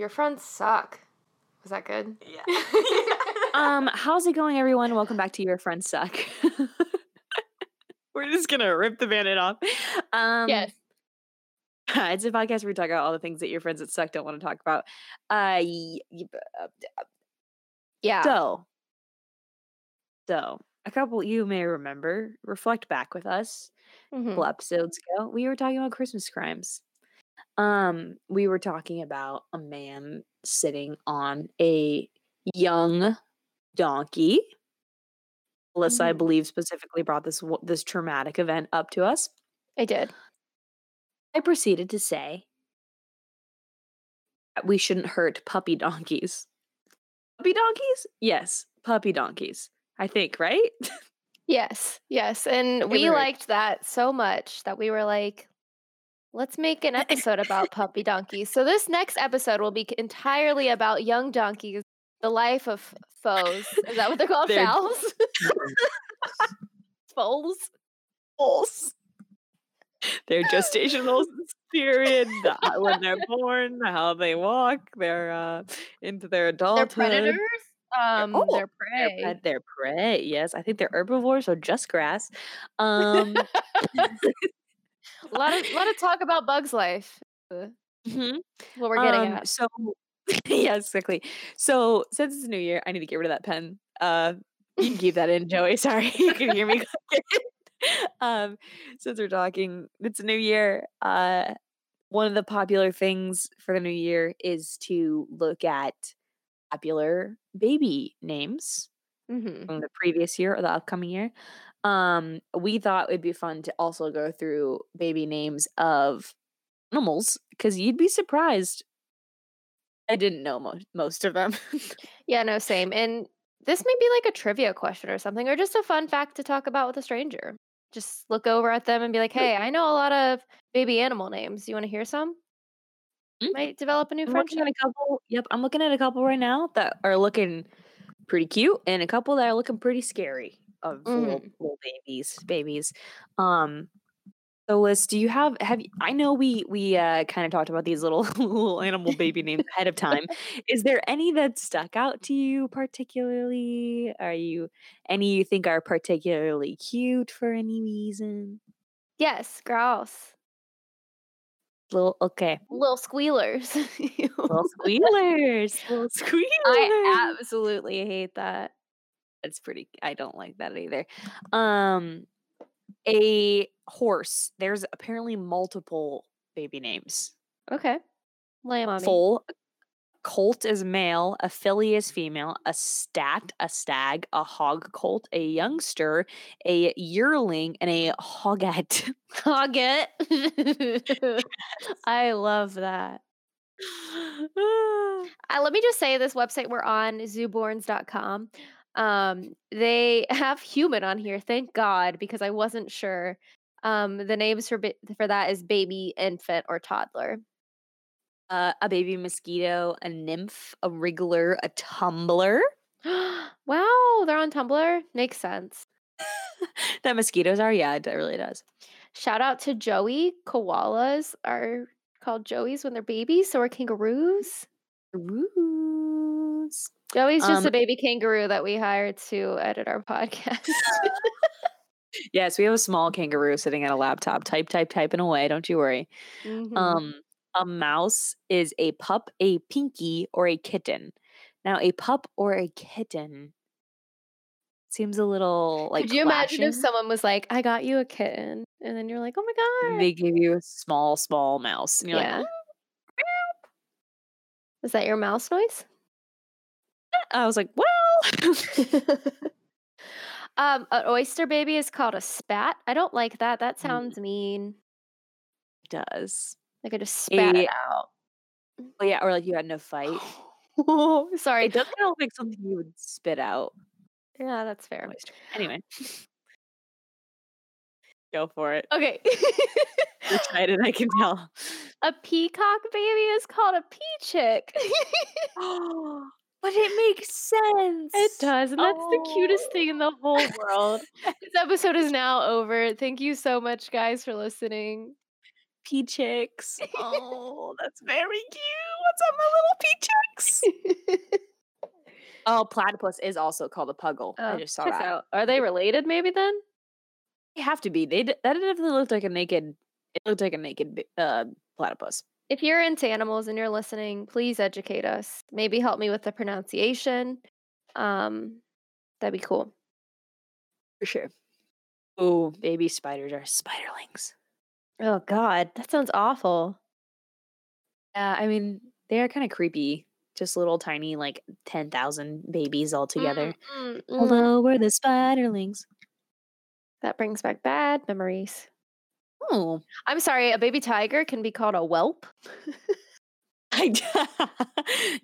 Your friends suck. Was that good? Yeah. Um, how's it going, everyone? Welcome back to Your Friends Suck. We're just gonna rip the bandit off. Um, yes. it's a podcast where we talk about all the things that your friends that suck don't want to talk about. Uh, y- y- uh, Yeah. so, so a couple you may remember. Reflect back with us. a Mhm. couple episodes ago, we were talking about Christmas crimes. Um, we were talking about a man sitting on a young donkey. Alyssa, I Mhm. believe, specifically brought this this traumatic event up to us. I did. I proceeded to say that we shouldn't hurt puppy donkeys. Puppy donkeys? Yes, puppy donkeys. I think, right? Yes. Yes. And we liked that so much that we were like, let's make an episode about puppy donkeys. So this next episode will be entirely about young donkeys, the life of foes. Is that what they're called? They're- Fowls? Foals? Foals. Their gestational period, uh, when they're born, how they walk, their uh into their adulthood. They're predators? Um, oh, they're They're, prey. pred- they're prey. Yes, I think they're herbivores, so just grass. Um, a lot of lot of talk about Bug's life. uh, mhm. What we're getting Um, at. So, yes, exactly. So, since it's New Year, I need to get rid of that pen. Uh, you can keep that in, Joey. Sorry, you can hear me. um, since we're talking, it's a new year. Uh, one of the popular things for the new year is to look at popular baby names hmm from the previous year or the upcoming year. Um, we thought it'd be fun to also go through baby names of animals because you'd be surprised. I didn't know most most of them. Yeah, no, same. And this may be like a trivia question or something, or just a fun fact to talk about with a stranger. Just look over at them and be like, hey, I know a lot of baby animal names. You want to hear some? Mm. Might develop a new I'm looking friendship. at a couple. Yep, I'm looking at a couple right now that are looking pretty cute, and a couple that are looking pretty scary of little, little babies. Babies. Um. So, Liz, do you have have? you- I know we we uh, kind of talked about these little little animal baby names ahead of time. Is there any that stuck out to you particularly? Are you any you think are particularly cute for any reason? Yes, grouse. Little okay, Little squealers. little squealers, little squealers. I absolutely hate that. It's pretty I don't like that either. Um a horse. There's apparently multiple baby names. Okay. Lay on. Foal, colt is male, a filly is female, a stat, a stag, a hog colt, a youngster, a yearling, and a hoggette. Hogget. I love that. Uh, let me just say this website we're on, zooborns.com. Um, they have human on here, thank God, because I wasn't sure. Um, the names for for that is baby, infant, or toddler. uh, a baby mosquito, a nymph, a wriggler, a tumbler. wow, they're on Tumblr. Makes sense. that mosquitoes are, yeah, it really does. Shout out to Joey. Koalas are called Joeys when they're babies, so are kangaroos. Roots. Joey's just Um, a baby kangaroo that we hired to edit our podcast. Yes, we have a small kangaroo sitting at a laptop, type, type, typing away. Don't you worry. Mhm. Um, a mouse is a pup, a pinky, or a kitten. Now, a pup or a kitten seems a little like. Could you imagine if someone was like, "I got you a kitten," and then you're like, "Oh my god!" they give you a small, small mouse, and you're yeah. like, Is that your mouse noise? I was like, well, um, an oyster baby is called a spat. I don't like that. That Mm. sounds mean. does. Like I just spat it out. Well, yeah, or like you had no fight. Sorry. It does kind of like something you would spit out. Yeah, that's fair. Oyster. Anyway, go for it. Okay. Excited, I can tell. a peacock baby is called a peachick. but it makes sense. It does, and that's the cutest thing in the whole Oh. world. this episode is now over. Thank you so much, guys, for listening. Pea chicks. Oh, that's very cute. What's up, my little pea chicks? oh, platypus is also called a puggle. I Oh, just saw that. out. Are they related? Maybe then. They have to be. They d- that definitely looked like a naked. It looked like a naked uh, platypus. If you're into animals and you're listening, please educate us. Maybe help me with the pronunciation. Um, that'd be cool. For sure. Oh, baby spiders are spiderlings. Oh God, that sounds awful. Yeah, I mean they are kind of creepy. Just little tiny, like ten thousand babies all together. Mm, mm, mm. Hello, we're the spiderlings. That brings back bad memories. Oh, I'm sorry, a baby tiger can be called a whelp.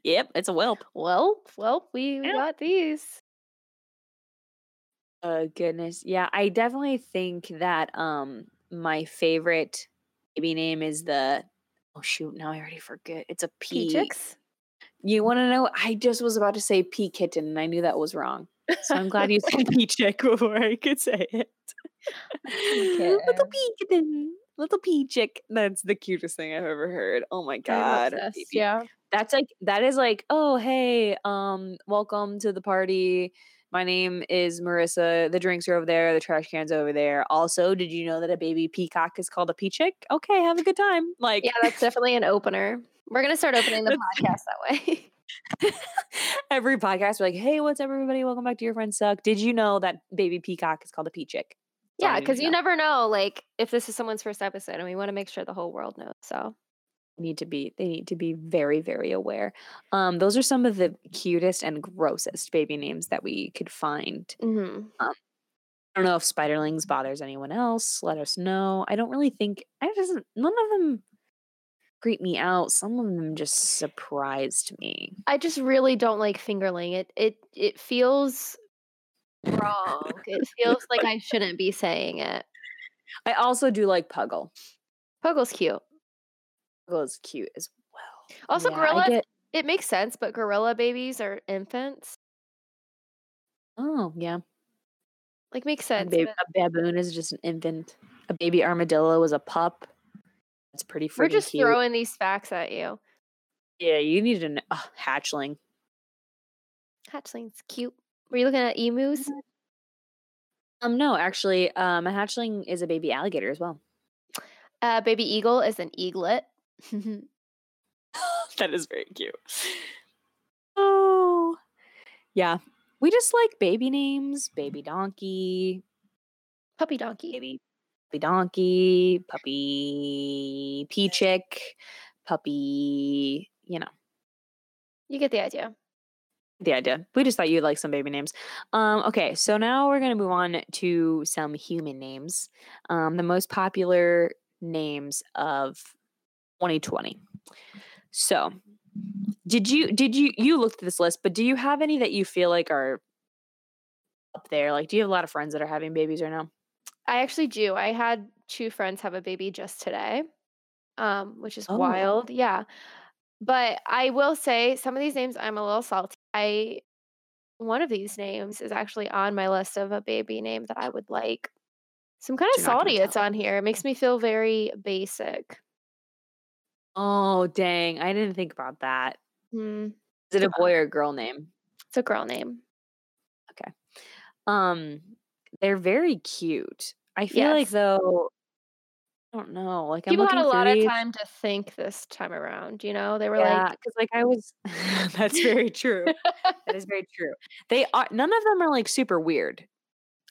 Yep, it's a whelp. Whelp, whelp. We, Yeah. got these. Oh goodness, yeah. I definitely think that um my favorite baby name is the. Oh shoot! Now I already forget. It's a P. Peachicks. You want to know? I just was about to say pea kitten, and I knew that was wrong. So I'm glad you said pea chick before I could say it. Little kitten. pea little pea chick. That's the cutest thing I've ever heard. Oh my god! Yeah. That's like that is like, oh hey, um, welcome to the party. My name is Marissa. The drinks are over there. The trash cans over there. Also, did you know that a baby peacock is called a pea chick? Okay, have a good time. Like, Yeah, that's definitely an opener. We're gonna start opening the podcast that way. every podcast, we're like, hey, what's up, everybody? Welcome back to Your Friends Suck. Did you know that baby peacock is called a pea chick? That's yeah, because you know. never know, like, if this is someone's first episode, and we want to make sure the whole world knows. So need to be they need to be very very aware um those are some of the cutest and grossest baby names that we could find mhm. I don't know if spiderlings bothers anyone else. Let us know. I don't really think I doesn't none of them creep me out. Some of them just surprised me. I just really don't like fingerling. It it it feels wrong. it feels like I shouldn't be saying it. I also do like Puggle. Puggle's cute. Puggle's cute as well. Also, Yeah, I gorillas. get- It makes sense, but gorilla babies are infants. oh yeah. Like makes A, sense. but a baboon is just an infant. A baby armadillo is a pup. That's pretty freaking We're just cute. throwing these facts at you. yeah, you need an uh, hatchling. Hatchling's cute. Were you looking at emus? Um, no, actually, um, a hatchling is a baby alligator as well. Uh, baby eagle is an eaglet. that is very cute. Oh, yeah. We just like baby names, baby donkey, Puppy donkey. baby, puppy donkey, puppy pea chick, puppy. You know You get the idea. the idea. We just thought you'd like some baby names. Um, okay, so now we're gonna move on to some human names. Um, the most popular names of 2020. So, did you did you you looked at this list, but do you have any that you feel like are up there? Like, do you have a lot of friends that are having babies right now? I actually do. I had two friends have a baby just today, um, which is Oh. wild. Yeah. But I will say some of these names I'm a little salty. I one of these names is actually on my list of a baby name that I would like. So I'm kind of You're salty it's on here. It makes me feel very basic. Oh, dang! I didn't think about that. Hmm, Is it a boy or a girl name? it's a girl name. Okay. Um, they're very cute. I feel like though, I don't know. Like People had a lot through of time to think this time around, you know? They were Yeah, like, because like I was. that's very true. that is very true. They are. None of them are like super weird.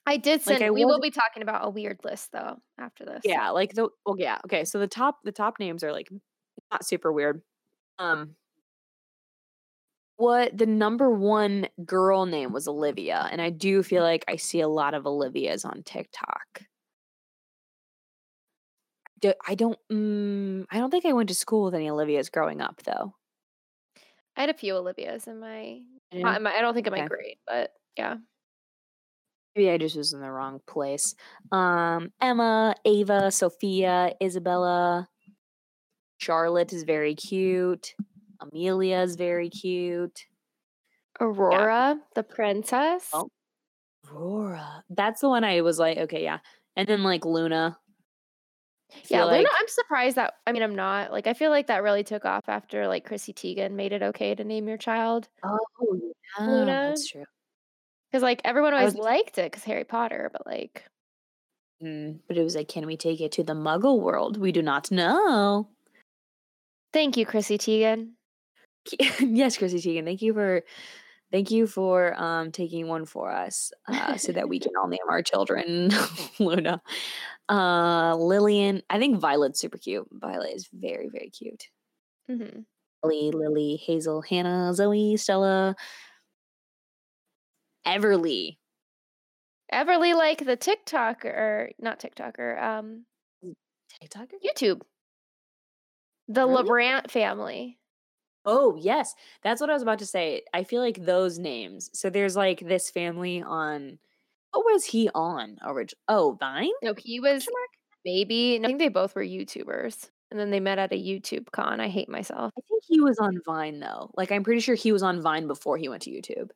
I did Like, I we will be talking about a weird list though after this. Yeah, like the. Well, yeah. Okay, so the top the top names are like not super weird. Um. What the number one girl name was Olivia, and I do feel like I see a lot of Olivias on TikTok. Do- I don't. Mm, I don't think I went to school with any Olivias growing up, though. I had a few Olivias in my, Yeah. in my I don't think in my Okay. grade, but yeah. Maybe I just was in the wrong place. Um, Emma, Ava, Sophia, Isabella, Charlotte is very cute. Amelia is very cute. Aurora, the princess. Oh. Aurora, that's the one I was like, okay, yeah. And then like Luna. Yeah, Luna, like I'm surprised that I mean I'm not. Like I feel like that really took off after like Chrissy Teigen made it okay to name your child oh yeah, Luna. that's true. Because like everyone always was liked it because Harry Potter, but like mm, but it was like, can we take it to the Muggle world? We do not know. thank you, Chrissy Teigen. yes, Chrissy Teigen, thank you for thank you for um taking one for us uh so that we can all name our children Luna. Uh Lillian, I think Violet's super cute. Violet is very, very cute. hmm Lily, Lily, Hazel, Hannah, Zoe, Stella, Everly. Everly, like the TikToker, or not TikToker, um, TikToker? YouTube, the Really? LaBrant family. Oh, yes. That's what I was about to say. I feel like those names. So there's like this family on what was he on? Orig- oh, Vine? No, he was maybe. I think they both were YouTubers, and then they met at a YouTube con. I hate myself. I think he was on Vine though. Like I'm pretty sure he was on Vine before he went to YouTube.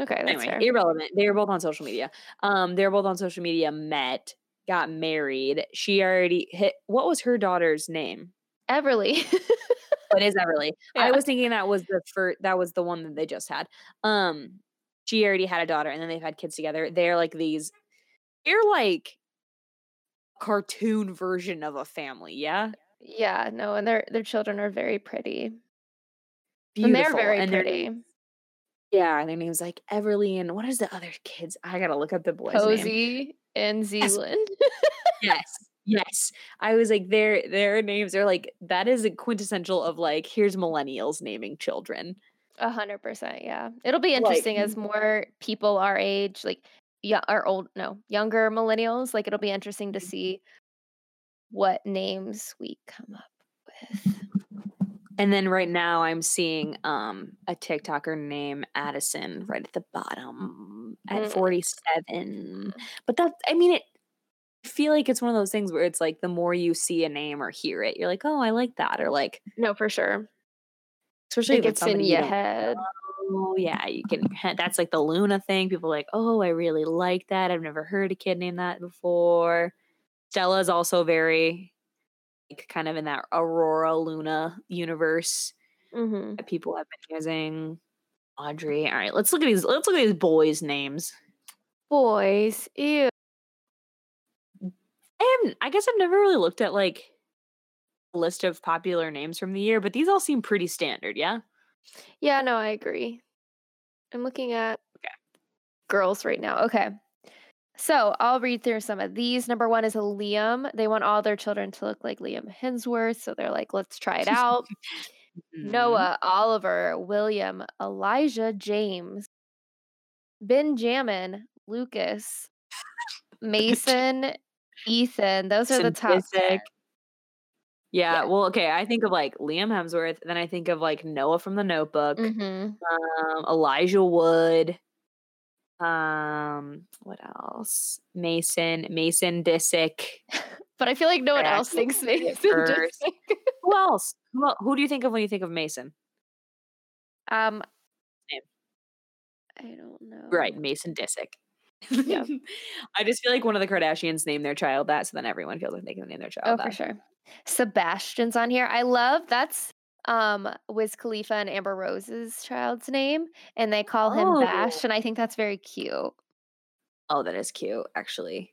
Okay, that's Anyway, fair. irrelevant. They were both on social media. Um, they were both on social media, met, got married. She already hit what was her daughter's name? Everly. It is Everly. I Yeah. was thinking that was the first that was the one that they just had. Um, she already had a daughter and then they've had kids together. They're like these they're like cartoon version of a family, yeah? yeah, no, and their their children are very pretty. Beautiful. And they're very and pretty. names- yeah, and their name's like Everly and what is the other kids? I gotta look up the boy's name. Cozy and Zealand. Yes. Yes. I was like their their names are like that is a quintessential of like here's millennials naming children. A hundred percent, yeah. It'll be Like interesting as more people our age, like yeah, our old no, younger millennials, like it'll be interesting to see what names we come up with. and then right now I'm seeing um a TikToker named Addison right at the bottom at Mm. 47. But that I mean it feel like it's one of those things where it's like the more you see a name or hear it, you're like, oh, I like that. Or like, No, for sure. especially It if it's gets in somebody you your head. know. Yeah, you can. That's like the Luna thing. People like, oh, I really like that. I've never heard a kid name that before. Stella's also very like kind of in that Aurora Luna universe hmm that people have been using. Audrey. All right, let's look at these. Let's look at these boys' names. Boys, ew. I haven't. I guess I've never really looked at like a list of popular names from the year, but these all seem pretty standard. Yeah. Yeah, no, I agree. I'm looking at Okay. girls right now. Okay. So I'll read through some of these. Number one is a Liam. They want all their children to look like Liam Hemsworth. So they're like, let's try it out. Mhm. Noah, Oliver, William, Elijah, James, Benjamin, Lucas, Mason, Ethan. Those are the top. Yeah, Yeah. well, okay. I think of like Liam Hemsworth, then I think of like Noah from The Notebook, Mhm. um, Elijah Wood, um, what else? Mason, Mason Disick. But I feel like no one else thinks Let's see it Mason. Disick. Who else? Who, who do you think of when you think of Mason? Um, I don't know. Right, Mason Disick. Yeah. I just feel like one of the Kardashians named their child that, so then everyone feels like they can name their child Oh, that. for sure. Sebastian's on here. I love that's um Wiz Khalifa and Amber Rose's child's name, and they call him Oh. Bash, and I think that's very cute. Oh, that is cute, actually.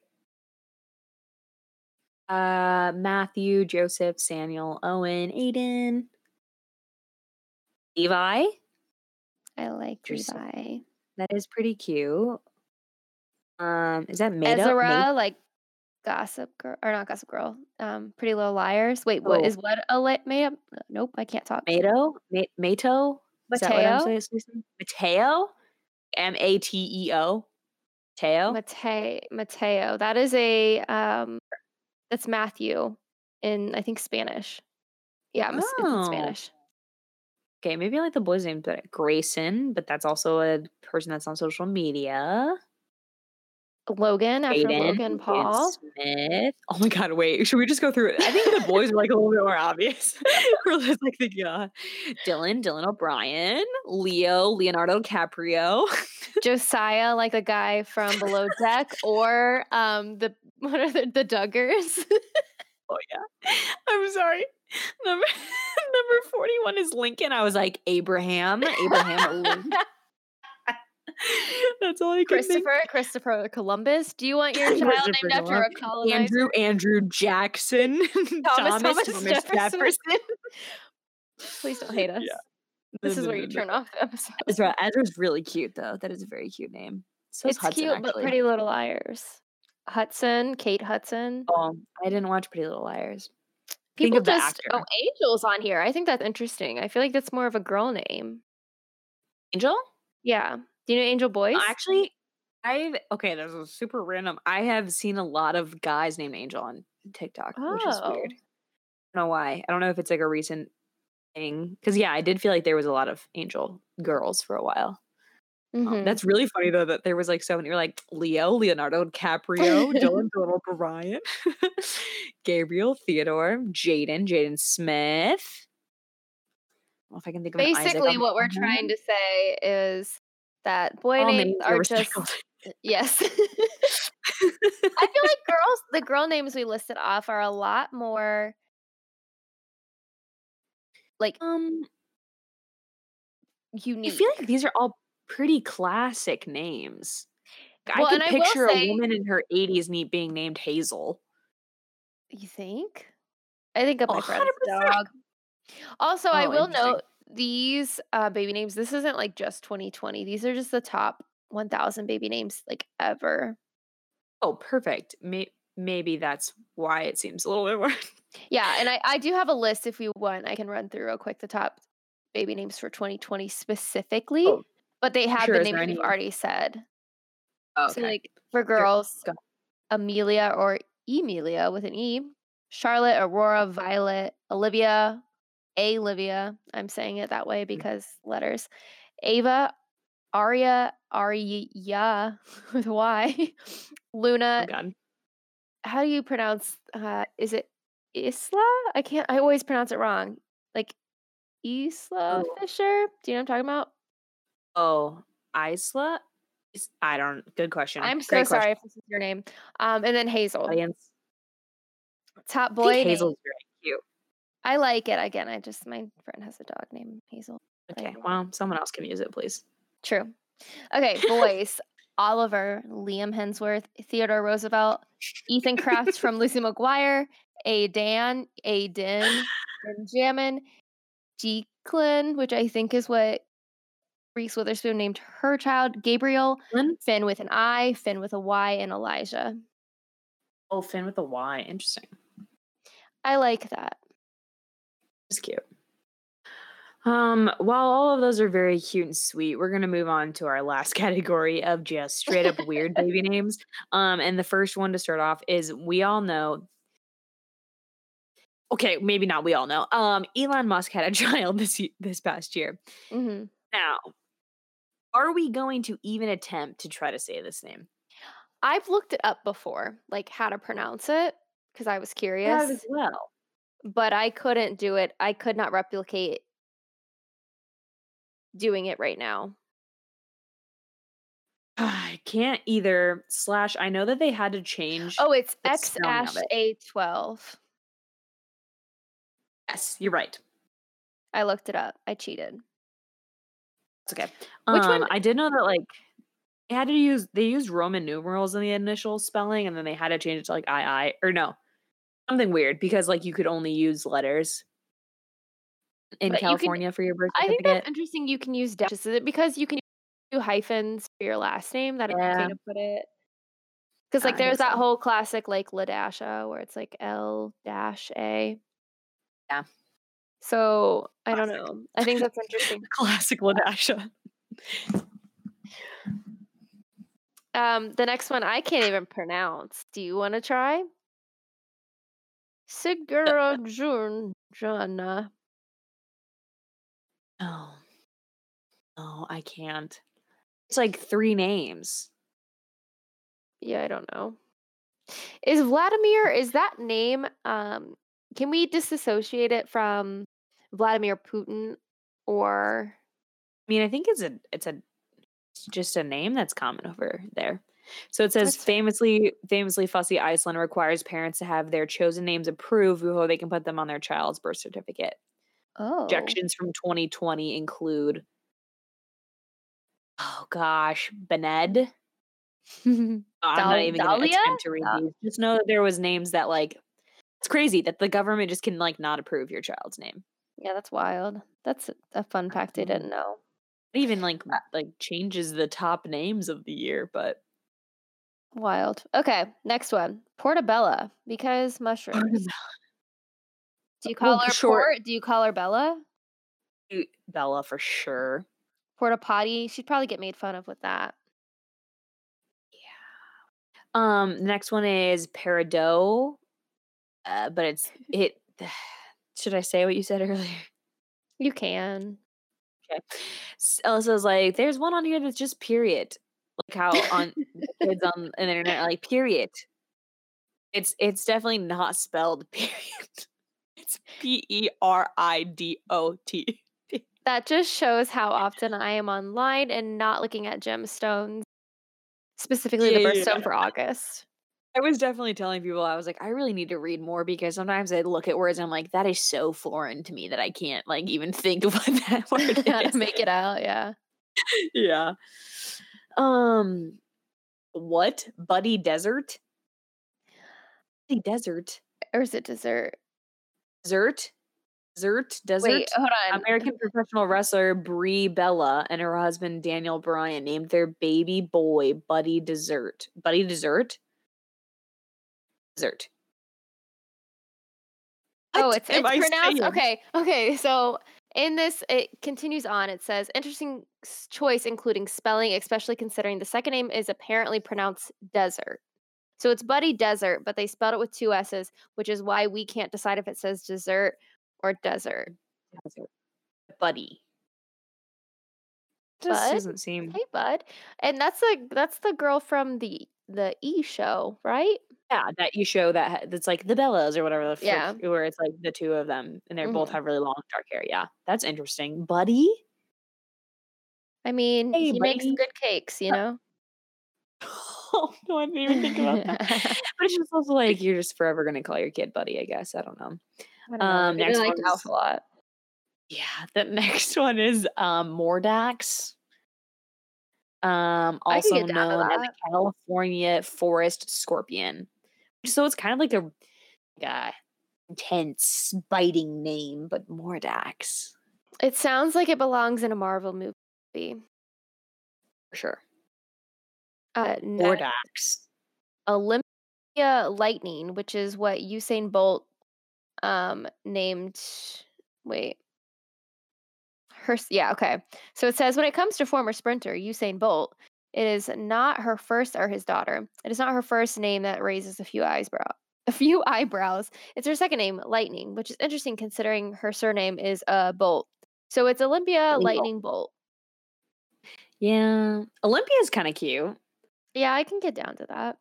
Uh, Matthew, Joseph, Samuel, Owen, Aiden, Levi. I like. Levi. That is pretty cute. Um, is that made Ezra, up? like Gossip Girl, or not Gossip Girl. Um, Pretty Little Liars. Wait, what Oh. is what a li- made up? Nope, I can't talk. Mato? Ma- Mato? Is that what I'm Mateo? Mateo? M A T E O. Mateo? Mateo. Mateo. That is a um, that's Matthew in I think Spanish. Yeah, ass- it's in Oh. Spanish. Okay, maybe I like the boy's name, but Grayson, but that's also a person that's on social media. Logan after Aiden, Logan Paul. Smith. Oh my god, wait. Should we just go through it? I think the boys are like a little bit more obvious. We're just like thinking, uh, Dylan, Dylan O'Brien, Leo, Leonardo DiCaprio. Josiah, like the guy from Below Deck, or um the what are the, the Duggars? Oh yeah. I'm sorry. Number number 41 is Lincoln. I was like Abraham. Abraham Lincoln. That's all I can Christopher, think. Christopher Columbus. Do you want your child Christopher named after a Columbus. colonizer? Andrew Andrew Jackson. Thomas, Thomas Jefferson. Please don't hate us. Yeah. This No, is no, where no, you turn off the episode. Ezra. Ezra's really cute though. That is a very cute name. So it's Hudson, cute, but. Pretty Little Liars. Hudson, Kate Hudson. Oh, I didn't watch Pretty Little Liars. Think People of the just actor. oh Angel's on here. I think that's interesting. I feel like that's more of a girl name. Angel? Yeah. Do you know Angel Boys? Actually, I've okay. This is super random. I have seen a lot of guys named Angel on TikTok, which is Oh. weird. I don't know why. I don't know if it's like a recent thing. Because yeah, I did feel like there was a lot of Angel girls for a while. Um, Mhm. that's really funny though that there was like so many. You're like Leo, Leonardo DiCaprio, Dylan Donald Bryan, Gabriel, Theodore, Jaden, Jaden Smith. I don't know if I can think of Basically, what we're top of my trying to say is that boy All names names are just yes. I feel like girls, the girl names we listed off are a lot more like um, unique. I feel like these are all pretty classic names. Well, I I will picture say- a woman in her 80s ne- being named Hazel. You think? I think of my 100%. dog. Also, I Oh, will note these uh, baby names. This isn't like just 2020. These are just the top 1,000 baby names like ever. Oh, perfect. May- maybe that's why it seems a little bit more. Yeah, and I, I do have a list if you want. I can run through real quick the top baby names for 2020 specifically, Oh, but they have sure. the names we've already said. Oh, So, like for girls, Amelia or Emilia with an E, Charlotte, Aurora, Violet, Olivia, Olivia. I'm saying it that way because letters. Ava, Aria, Arya with a Y, oh Luna. God. How do you pronounce? Uh, is it Isla? I can't. I always pronounce it wrong. Like Isla Oh. Fisher. Do you know what I'm talking about? Oh, Isla? I don't. Good question. I'm so Great sorry question, if this is your name. Um, and then Hazel, Audience. top I boy. think. Hazel's very cute. I like it. Again, I just my friend has a dog named Hazel. Okay, well, someone else can use it, please. True. Okay, boys. Oliver, Liam Hemsworth, Theodore Roosevelt, Ethan Craft from Lucy McGuire, A Dan, A Din, Benjamin, Jekyllin, which I think is what Reese Witherspoon named her child, Gabriel? Finn with an I, Finn with a Y, and Elijah. Oh, Finn with a Y. Interesting. I like that. It's cute. Um, while all of those are very cute and sweet, we're gonna move on to our last category of just straight up weird baby names. Um, and the first one to start off is we all know. Okay, maybe not. We all know. Um, Elon Musk had a child this this past year. Mm-hmm. Now, are we going to even attempt to try to say this name? I've looked it up before, like how to pronounce it, because I was curious. Have as well. But I couldn't do it. I could not replicate doing it right now. I can't either. Slash, I know that they had to change. Oh, it's X Ash. A twelve. yes, you're right. I looked it up. I cheated. It's okay. Which um, one- I did know that like they had to use they used Roman numerals in the initial spelling, and then they had to change it to like I I or no something weird because like you could only use letters in But you can- California for your birth I think that's interesting. You can use dashes. Is it because you can do hyphens for your last name? That Yeah. kind of put it. Because like there's that whole classic like Ladasha where it's like L dash A. Yeah. So I don't know. I think that's interesting. Classic Ladasha. Um, the next one I can't even pronounce. Do you want to try? Segura Jana. No, no, I can't. It's like three names. Yeah, I don't know. Is Vladimir is that name um can we disassociate it from Vladimir Putin or I mean, I think it's a it's a it's just a name that's common over there. So it says That's- famously famously fussy Iceland requires parents to have their chosen names approved before they can put them on their child's birth certificate. Oh. Objections from 2020 include Oh gosh, Bened. I'm not even gonna Dahlia? attempt to read Dal- these. Just know that there was names that like it's crazy that the government just can like not approve your child's name. yeah, that's wild. That's a- fun fact I Mhm. didn't know. It even like like changes the top names of the year, but Wild. Okay, next one. Portabella because mushrooms. Do you call Well, her Port? Do you call her Bella? Bella for sure. Porta potty. She'd probably get made fun of with that. Yeah. Um, the next one is Peridot, uh, but it's it. Should I say what you said earlier? You can. Okay. S- Alyssa's like, there's one on here that's just period. Like how on the kids on the internet are like period. It's it's definitely not spelled period. It's P E R I D O T. That just shows how often I am online and not looking at gemstones, specifically the Yeah, birthstone yeah. for August. I was definitely telling people I was like, I really need to read more because sometimes I look at words and I'm like, that is so foreign to me that I can't like even think of what that word How is. to make it out, yeah. yeah. Um what? Buddy Desert? Buddy Desert. Or is it dessert? Desert? Desert? Desert? Wait, hold on. American professional wrestler Brie Bella and her husband Daniel Bryan named their baby boy Buddy Dessert. Buddy Dessert? Dessert. Oh, it's, it's pronounced. Okay, okay. So in this, it continues on. It says interesting choice, including spelling, especially considering the second name is apparently pronounced desert. So it's Buddy Desert, but they spelled it with two S's, which is why we can't decide if it says dessert or desert. Mm, desert. Buddy. Just Bud? doesn't seem Hey, Bud, and that's the that's the girl from the the E show, right? Yeah that you show that ha- that's like the Bellas or whatever frick, Yeah. where it's like the two of them and they both Mhm. have really long dark hair. Yeah, that's interesting. Buddy. I mean, Hey, he makes good cakes, you know. oh no, I didn't even think about that. but it's just also like you're just forever gonna call your kid Buddy. I guess I don't know. I don't know, Um, next they one is- a lot. Yeah, the next one is um Mordax. Um, also get down to known as a California forest scorpion. So it's kind of like a, like a intense, biting name, but Mordax It sounds like it belongs in a Marvel movie. for sure. Uh, Mordax. Olympia Lightning, which is what Usain Bolt um named. Wait. Her, yeah, okay. So it says when it comes to former sprinter Usain Bolt, it is not her first or his daughter. It is not her first name that raises a few eyebrow, a few eyebrows. It's her second name, Lightning, which is interesting considering her surname is uh Bolt. So it's Olympia Lightning Bolt. Lightning Bolt. Yeah, Olympia's kind of cute. Yeah, I can get down to that.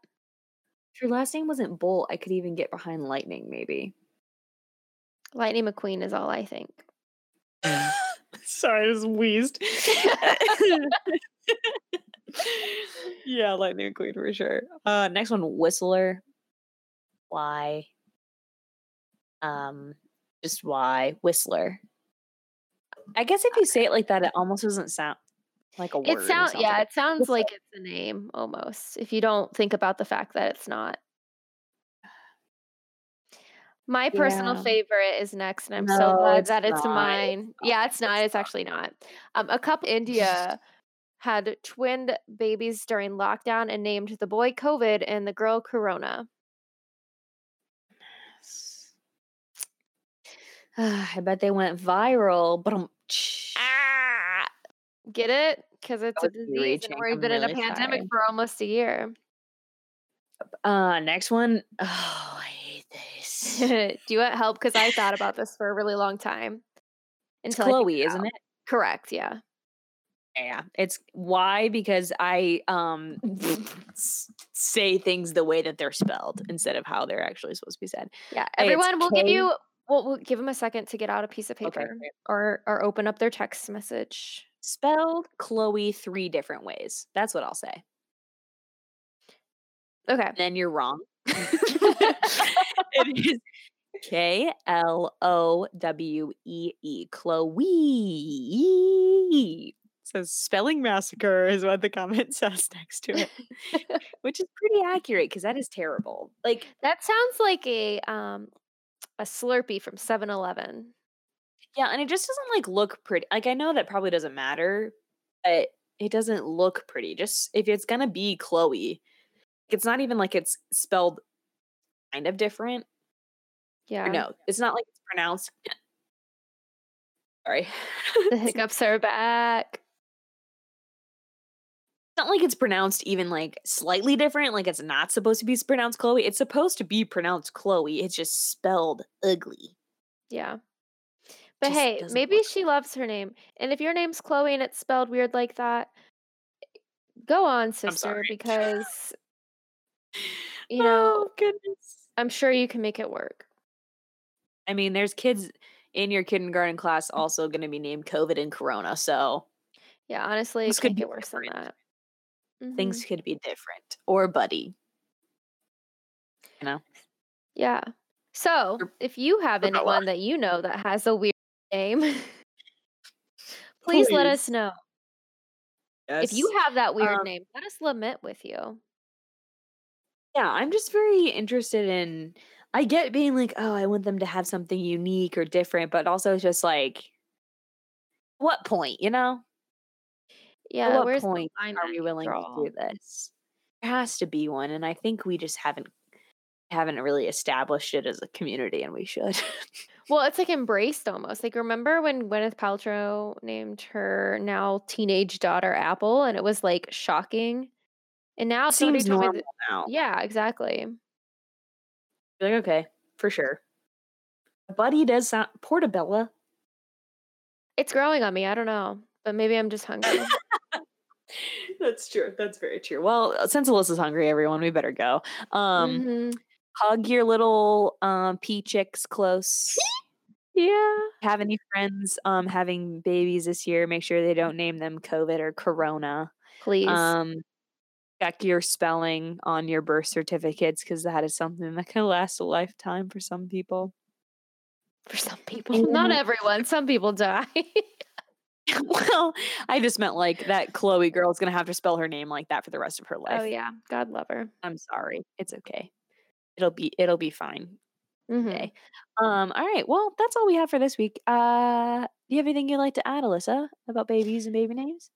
If your last name wasn't Bolt, I could even get behind Lightning, maybe. Lightning McQueen is all I think. Sorry, I just wheezed. yeah, Lightning McQueen for sure. Uh, next one, Whistler. Why? Um, just why Whistler? I guess if you say it like that, it almost doesn't sound like a word. It sounds yeah, like it sounds Whistler. like it's a name almost. If you don't think about the fact that it's not. My personal Yeah. favorite is next, and I'm so No, glad it's that it's not. mine. Yeah, it's not. It's actually not. Um, a cup India had twinned babies during lockdown and named the boy COVID and the girl Corona. I bet they went viral, but Ah, get it? Because it's a disease, and we've been in a pandemic sorry. for almost a year. uh, next one. Oh, I hate this. Do you want help? Because I thought about this for a really long time. It's Until I figured Chloe, isn't it? Correct. Yeah. Yeah, it's why because I um say things the way that they're spelled instead of how they're actually supposed to be said. Yeah. Everyone, we'll give you. We'll, we'll give them a second to get out a piece of paper great. or or open up their text message. Spelled Chloe three different ways. That's what I'll say. Okay. then you're wrong. it is K L O W E E. Chloe. So spelling massacre is what the comment says next to it, which is pretty accurate because that is terrible. Like, That sounds like a um a Slurpee from 7-Eleven. yeah, and it just doesn't like look pretty. Like, I know that probably doesn't matter, but it doesn't look pretty. Just if it's gonna be Chloe, it's not even like it's spelled kind of different. Yeah. Or no, it's not like it's pronounced. Sorry. The hiccups are back. Not like it's pronounced even like slightly different. Like it's not supposed to be pronounced Chloe. It's supposed to be pronounced Chloe. It's just spelled ugly. Yeah. But Just hey, maybe she loves her name. And if your name's Chloe and it's spelled weird like that, go on, sister, because you know, oh goodness. I'm sure you can make it work. I mean, there's kids in your kindergarten class also going to be named COVID and Corona, so Yeah, honestly, it This could be get worse than that. Mhm. things could be different. Or Buddy. You know? Yeah. So, if you have anyone that you know that has a weird name, please let us Please. know. If you have that weird Um, name, let us lament with you. Yeah, I'm just very interested in. I get being like, oh, I want them to have something unique or different, but also it's just like, what point, you know? Yeah, At what where's the point line are we willing to do this? There has to be one, and I think we just haven't haven't really established it as a community, and we should. Well, it's like embraced almost. Like, remember when Gwyneth Paltrow named her now teenage daughter Apple, and it was like shocking. And now somebody Seems normal that, now. yeah, exactly. Like, okay, for sure. Buddy does sound Portabella. It's growing on me. I don't know, but maybe I'm just hungry. That's true. That's very true. Well, uh, since Alyssa's hungry, everyone, we better go. Um, Mhm. hug your little um pea chicks close. Yeah. Have any friends um having babies this year? Make sure they don't name them COVID or Corona. Please. Um, check your spelling on your birth certificates because that is something that can last a lifetime for some people. For some people, not everyone. Some people die. well, I just meant like that Chloe girl's gonna have to spell her name like that for the rest of her life. oh yeah, God love her. I'm sorry. It's okay. It'll be it'll be fine. Mhm. Okay. Um, all right. Well, that's all we have for this week. Uh do you have anything you'd like to add, Alyssa, about babies and baby names?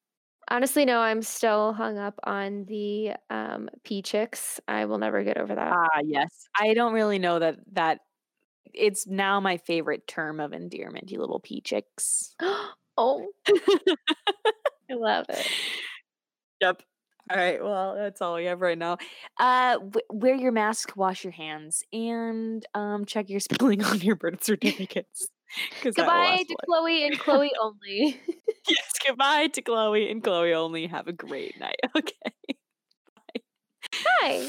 Honestly, no. I'm still hung up on the um, P chicks. I will never get over that. Ah, yes. I don't really know that that it's now my favorite term of endearment, you little pea chicks. oh, I love it. Yep. All right. Well, that's all we have right now. Uh, w- wear your mask, wash your hands, and um, check your spelling on your birth certificates. Goodbye to life. Chloe and Chloe only. Yes. Goodbye to Chloe and Chloe only. Have a great night. Okay. Bye. Hi.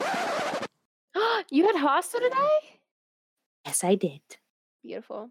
you had hosta today? Yes, I did. Beautiful.